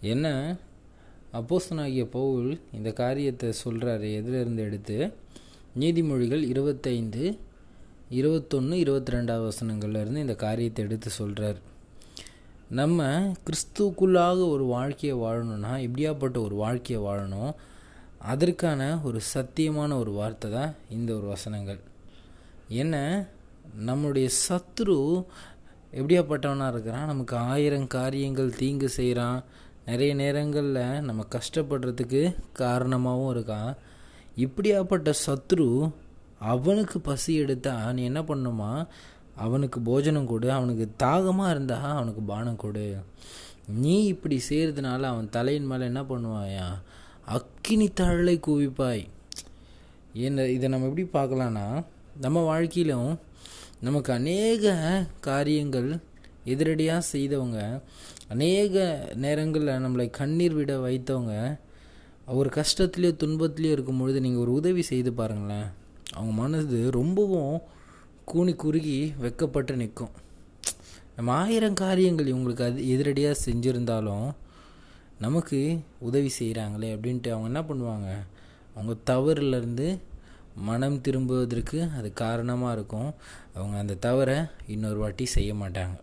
என்ன? அப்போஸ்தனாகிய பவுல் இந்த காரியத்தை சொல்கிறாரு எதிலிருந்து எடுத்து? நீதிமொழிகள் இருபத்தைந்து இருபத்தொன்று இருபத்தி ரெண்டாவது வசனங்கள்லேருந்து இந்த காரியத்தை எடுத்து சொல்கிறார் நம்ம கிறிஸ்துக்குள்ளாக ஒரு வாழ்க்கையை வாழணும்னா எப்படியாப்பட்ட ஒரு வாழ்க்கையை வாழணும். அதற்கான ஒரு சத்தியமான ஒரு வார்த்தை தான் இந்த ஒரு வசனங்கள். என்ன? நம்முடைய சத்ரு எப்படியாப்பட்டவனாக இருக்கிறான்? நமக்கு ஆயிரம் காரியங்கள் தீங்கு செய்கிறான் நிறைய நேரங்களில் நம்ம கஷ்டப்படுறதுக்கு காரணமாகவும் இருக்கான். இப்படியாப்பட்ட சத்ரு அவனுக்கு பசி எடுத்தால் நீ என்ன பண்ணுமா? அவனுக்கு போஜனம் கொடு அவனுக்கு தாகமாக இருந்தால் அவனுக்கு பானம் கொடு. நீ இப்படி செய்கிறதுனால அவன் தலையின் மேலே என்ன பண்ணுவாயா? அக்கினி தழலை குவிப்பாய். என்ன இதை நம்ம எப்படி பார்க்கலான்னா நம்ம வாழ்க்கையிலும் நமக்கு அநேக காரியங்கள் எதிரடியாக செய்தவங்க அநேக நேரங்களில் நம்மளை கண்ணீர் விட வைத்தவங்க ஒரு கஷ்டத்துலேயோ துன்பத்துலேயோ இருக்கும் பொழுது நீங்கள் ஒரு உதவி செய்து பாருங்களேன். அவங்க மனது ரொம்பவும் கூனி குறுகி வெக்கப்பட்டு நிற்கும். நம்ம ஆயிரம் காரியங்கள் இவங்களுக்கு அது எதிரடியாக செஞ்சுருந்தாலும் நமக்கு உதவி செய்கிறாங்களே அப்படின்ட்டு அவங்க என்ன பண்ணுவாங்க? அவங்க தவறுலேருந்து மனம் திரும்புவதற்கு அது காரணமாக இருக்கும். அவங்க அந்த தவறை இன்னொரு வாட்டி செய்ய மாட்டாங்க.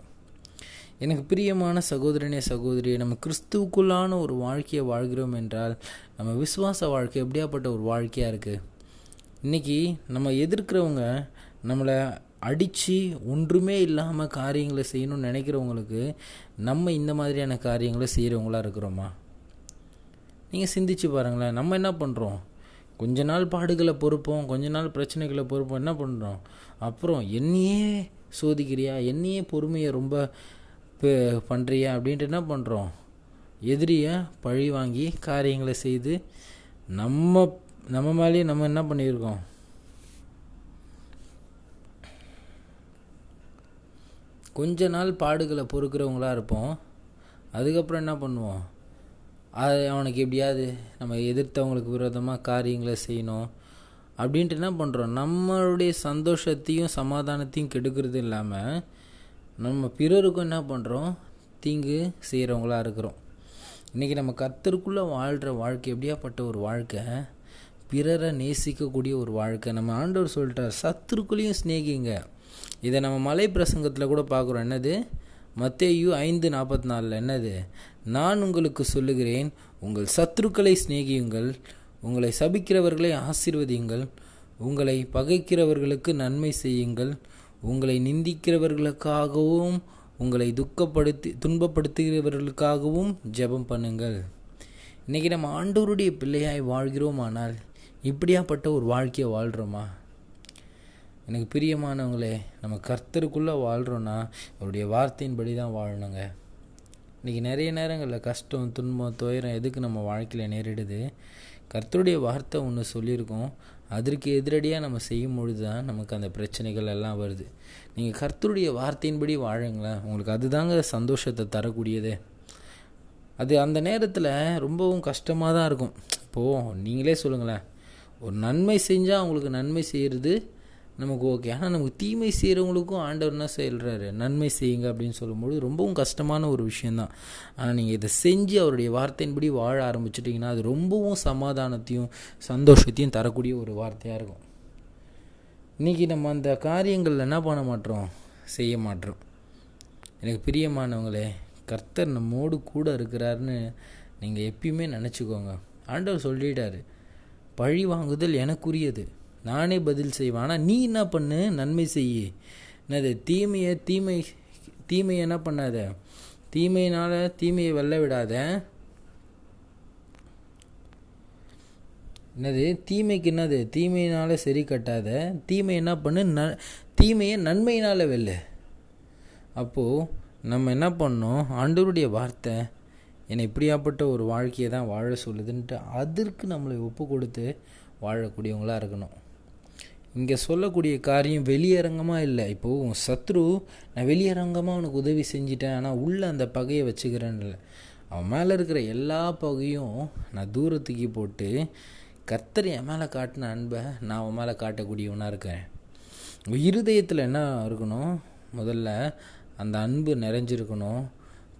எனக்கு பிரியமான சகோதரனே சகோதரி நம்ம கிறிஸ்துவுக்குள்ளான ஒரு வாழ்க்கையை வாழ்கிறோம் என்றால் நம்ம விசுவாச வாழ்க்கை எப்படியாப்பட்ட ஒரு வாழ்க்கையாக இருக்குது இன்றைக்கி நம்ம எதிர்க்கிறவங்க நம்மளை அடித்து ஒன்றுமே இல்லாமல் காரியங்களை செய்யணும்னு நினைக்கிறவங்களுக்கு நம்ம இந்த மாதிரியான காரியங்களை செய்கிறவங்களா இருக்கிறோமா? நீங்கள் சிந்திச்சு பாருங்களேன். நம்ம என்ன பண்ணுறோம் கொஞ்ச நாள் பாடுகளை பொறுப்போம் கொஞ்ச நாள் பிரச்சனைகளை பொறுப்போம் என்ன பண்ணுறோம் அப்புறம் என்னையே சோதிக்கிறியா? என்னையே பொறுமையை ரொம்ப பண்ணுறியா அப்படின்ட்டு என்ன பண்ணுறோம் எதிரியை பழி வாங்கி காரியங்களை செய்து நம்ம நம்ம மேலேயே நம்ம என்ன பண்ணியிருக்கோம்? கொஞ்ச நாள் பாடுகளை பொறுக்கிறவங்களா இருப்போம். அதுக்கப்புறம் என்ன பண்ணுவோம்? அது அவனுக்கு எப்படியாவது நம்ம எதிர்த்தவங்களுக்கு விரோதமாக காரியங்களை செய்யணும். அப்படின்ட்டு என்ன பண்ணுறோம் நம்மளுடைய சந்தோஷத்தையும் சமாதானத்தையும் கெடுக்கிறது இல்லாமல் நம்ம பிறருக்கும் என்ன பண்ணுறோம் தீங்கு செய்கிறவங்களா இருக்கிறோம். இன்றைக்கி நம்ம கத்தருக்குள்ளே வாழ்கிற வாழ்க்கை எப்படியாப்பட்ட ஒரு வாழ்க்கை? பிறரை நேசிக்கக்கூடிய ஒரு வாழ்க்கை. நம்ம ஆண்டவர் சொல்லிட்டார் சத்துருக்குள்ளேயும் ஸ்நேகிங்க இதை நம்ம மலை பிரசங்கத்தில் கூட பார்க்குறோம். என்னது? மத்தேயு ஐந்து நாற்பத்தி நாலில் என்னது? நான் உங்களுக்கு சொல்லுகிறேன் உங்கள் சத்துருக்களை சிநேகியுங்கள் உங்களை சபிக்கிறவர்களை ஆசீர்வதியுங்கள் உங்களை பகைக்கிறவர்களுக்கு நன்மை செய்யுங்கள் உங்களை நிந்திக்கிறவர்களுக்காகவும் உங்களை துக்கப்படுத்தி துன்பப்படுத்துகிறவர்களுக்காகவும் ஜெபம் பண்ணுங்கள். இன்றைக்கி நம்ம ஆண்டோருடைய பிள்ளையாய் வாழ்கிறோமானால் இப்படியாப்பட்ட ஒரு வாழ்க்கையை வாழ்கிறோமா எனக்கு பிரியமானவங்களே நம்ம கர்த்தருக்குள்ளே வாழ்கிறோன்னா அவருடைய வார்த்தையின்படி தான் வாழணுங்க. இன்றைக்கி நிறைய நேரங்களில் கஷ்டம் துன்பம் துயரம் எதுக்கு நம்ம வாழ்க்கையில் நேரிடுது? கர்த்தருடைய வார்த்தை ஒன்று சொல்லியிருக்கோம். அதற்கு எதிரடியாக நம்ம செய்யும் பொழுது தான் நமக்கு அந்த பிரச்சனைகள் எல்லாம் வருது. நீங்கள் கர்த்தருடைய வார்த்தையின்படி வாழுங்களேன். உங்களுக்கு அதுதாங்க சந்தோஷத்தை தரக்கூடியதே. அது அந்த நேரத்தில் ரொம்பவும் கஷ்டமாக தான் இருக்கும். இப்போது நீங்களே சொல்லுங்களேன். ஒரு நன்மை செஞ்சால் அவங்களுக்கு நன்மை செய்கிறது நமக்கு ஓகே ஆனால் நமக்கு தீமை செய்கிறவங்களுக்கும் ஆண்டவர் என்ன சொல்கிறாரு நன்மை செய்யுங்க அப்படின்னு சொல்லும்போது ரொம்பவும் கஷ்டமான ஒரு விஷயந்தான் ஆனால் நீங்கள் இதை செஞ்சு அவருடைய வார்த்தையின்படி வாழ ஆரம்பிச்சிட்டிங்கன்னா அது ரொம்பவும் சமாதானத்தையும் சந்தோஷத்தையும் தரக்கூடிய ஒரு வார்த்தையாக இருக்கும். இன்றைக்கி நம்ம அந்த காரியங்கள் என்ன பண்ண மாட்டோம்? செய்ய மாட்டோம். எனக்கு பிரியமானவங்களே கர்த்தர் நம்மோடு கூட இருக்கிறாருன்னு நீங்கள் எப்பயுமே நினச்சிக்கோங்க. ஆண்டவர் சொல்லிட்டாரு பழி வாங்குதல் எனக்குரியது. நானே பதில் செய்வேன். ஆனால் நீ என்ன பண்ணு? நன்மை செய் என்னது தீமையை தீமை தீமையை என்ன பண்ணாத? தீமையினால் தீமையை வெல்ல விடாத. என்னது தீமைக்கு என்னது? தீமையினால் சரி கட்டாத. தீமை என்ன பண்ணு? ந தீமையை நன்மையினால் வெல்ல. அப்போது நம்ம என்ன பண்ணோம்? ஆண்டவருடைய வார்த்தை என்னை இப்படியாப்பட்ட ஒரு வாழ்க்கையை தான் வாழ சொல்லுதுன்ட்டு அதற்கு நம்மளை ஒப்பு கொடுத்து வாழக்கூடியவங்களாக இருக்கணும். இங்கே சொல்லக்கூடிய காரியம் வெளியரங்கமாக இல்லை. இப்போது உன் சத்ரு நான் வெளியரங்கமாக அவனுக்கு உதவி செஞ்சிட்டேன் ஆனால் உள்ளே அந்த பகையை வச்சுக்கிறேன்ல அவன் மேலே இருக்கிற எல்லா பகையும் நான் தூரத்துக்கு போட்டு கத்தர் என் மேலே காட்டின அன்பை நான் அவன் மேலே காட்டக்கூடியவனாக இருக்கேன். இருதயத்தில் என்ன இருக்கணும்? முதல்ல அந்த அன்பு நிறைஞ்சிருக்கணும்.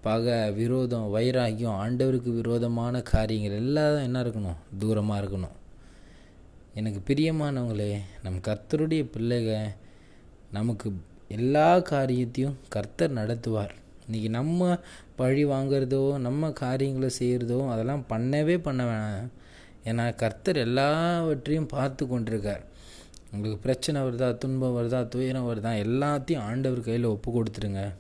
பகை விரோதம் வைராகியம் ஆண்டவருக்கு விரோதமான காரியங்கள் எல்லாம் என்ன இருக்கணும்? தூரமாக இருக்கணும். எனக்கு பிரியமானவங்களே நம் கர்த்தருடைய பிள்ளைக நமக்கு எல்லா காரியத்தையும் கர்த்தர் நடத்துவார். இன்றைக்கி நம்ம பழி வாங்கிறதோ நம்ம காரியங்களை செய்கிறதோ அதெல்லாம் பண்ணவே பண்ண வேணாம். ஏன்னா கர்த்தர் எல்லாவற்றையும் பார்த்து கொண்டிருக்கார். உங்களுக்கு பிரச்சனை வருதா துன்பம் வருதா துயரம் வருதா எல்லாத்தையும் ஆண்டவர் கையில் ஒப்பு கொடுத்துருங்க.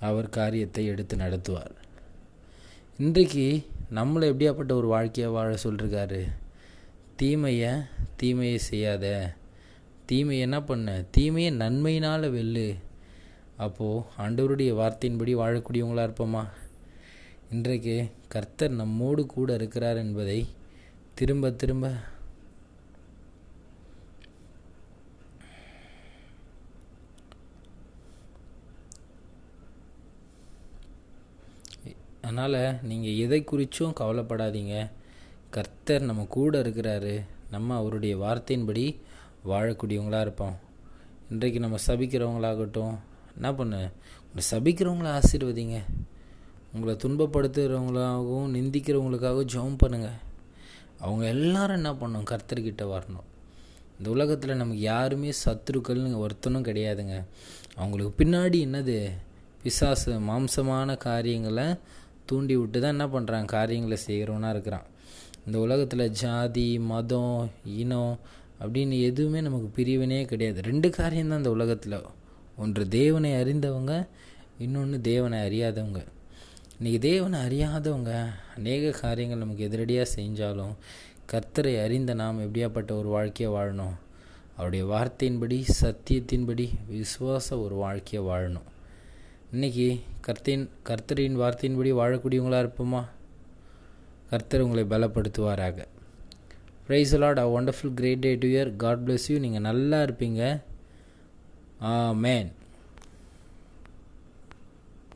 அவர் காரியத்தை எடுத்து நடத்துவார். இன்றைக்கு நம்மளை எப்படியாப்பட்ட ஒரு வாழ்க்கையை வாழ சொல்லிருக்காரு? தீமையை தீமையை செய்யாத. தீமை என்ன பண்ண? தீமையை நன்மையினால் வெல்லு. அப்போது ஆண்டவருடைய வார்த்தையின்படி வாழக்கூடியவங்களாக இருப்போமா? இன்றைக்கு கர்த்தர் நம்மோடு கூட இருக்கிறார் என்பதை திரும்ப திரும்ப அதனால் நீங்கள் எதை குறித்தும் கவலைப்படாதீங்க. கர்த்தர் நம்ம கூட இருக்கிறாரு. நம்ம அவருடைய வார்த்தையின்படி வாழக்கூடியவங்களாக இருப்போம். இன்றைக்கு நம்ம சபிக்கிறவங்களாகட்டும் என்ன பண்ணு? உங்களை சபிக்கிறவங்கள ஆசீர்வதிங்க. உங்களை துன்பப்படுத்துகிறவங்களாகவும் நிந்திக்கிறவங்களுக்காகவும் ஜெபம் பண்ணுங்கள் அவங்க எல்லாரும் என்ன பண்ணும்? கர்த்தர்கிட்ட வரணும். இந்த உலகத்தில் நமக்கு யாருமே சத்துருக்கள்னு ஒருத்தனும் கிடையாதுங்க. அவங்களுக்கு பின்னாடி என்னது? பிசாசு மாம்சமான காரியங்களை தூண்டி விட்டு தான் என்ன பண்ணுறாங்க காரியங்களை செய்கிறவனாக இருக்கிறான். இந்த உலகத்தில் ஜாதி மதம் இனம் அப்படின்னு எதுவுமே நமக்கு பிரிவினே கிடையாது. ரெண்டு காரியம்தான் இந்த உலகத்தில். ஒன்று தேவனை அறிந்தவங்க இன்னொன்று தேவனை அறியாதவங்க. இன்றைக்கி தேவனை அறியாதவங்க அநேக காரியங்கள் நமக்கு எதிரடியாக செஞ்சாலும் கர்த்தரை அறிந்த நாம் எப்படியாப்பட்ட ஒரு வாழ்க்கையை வாழணும்? அவருடைய வார்த்தையின்படி சத்தியத்தின்படி விசுவாச ஒரு வாழ்க்கையை வாழணும். இன்றைக்கி கர்த்தின் கர்த்தரின் வார்த்தையின்படி வாழக்கூடியவங்களாக இருப்போமா? கர்த்தர் உங்களை பலப்படுத்துவாராக. Praise Lord a wonderful great day to year God bless you நீங்கள் நல்லா இருப்பீங்க. ஆ மேன்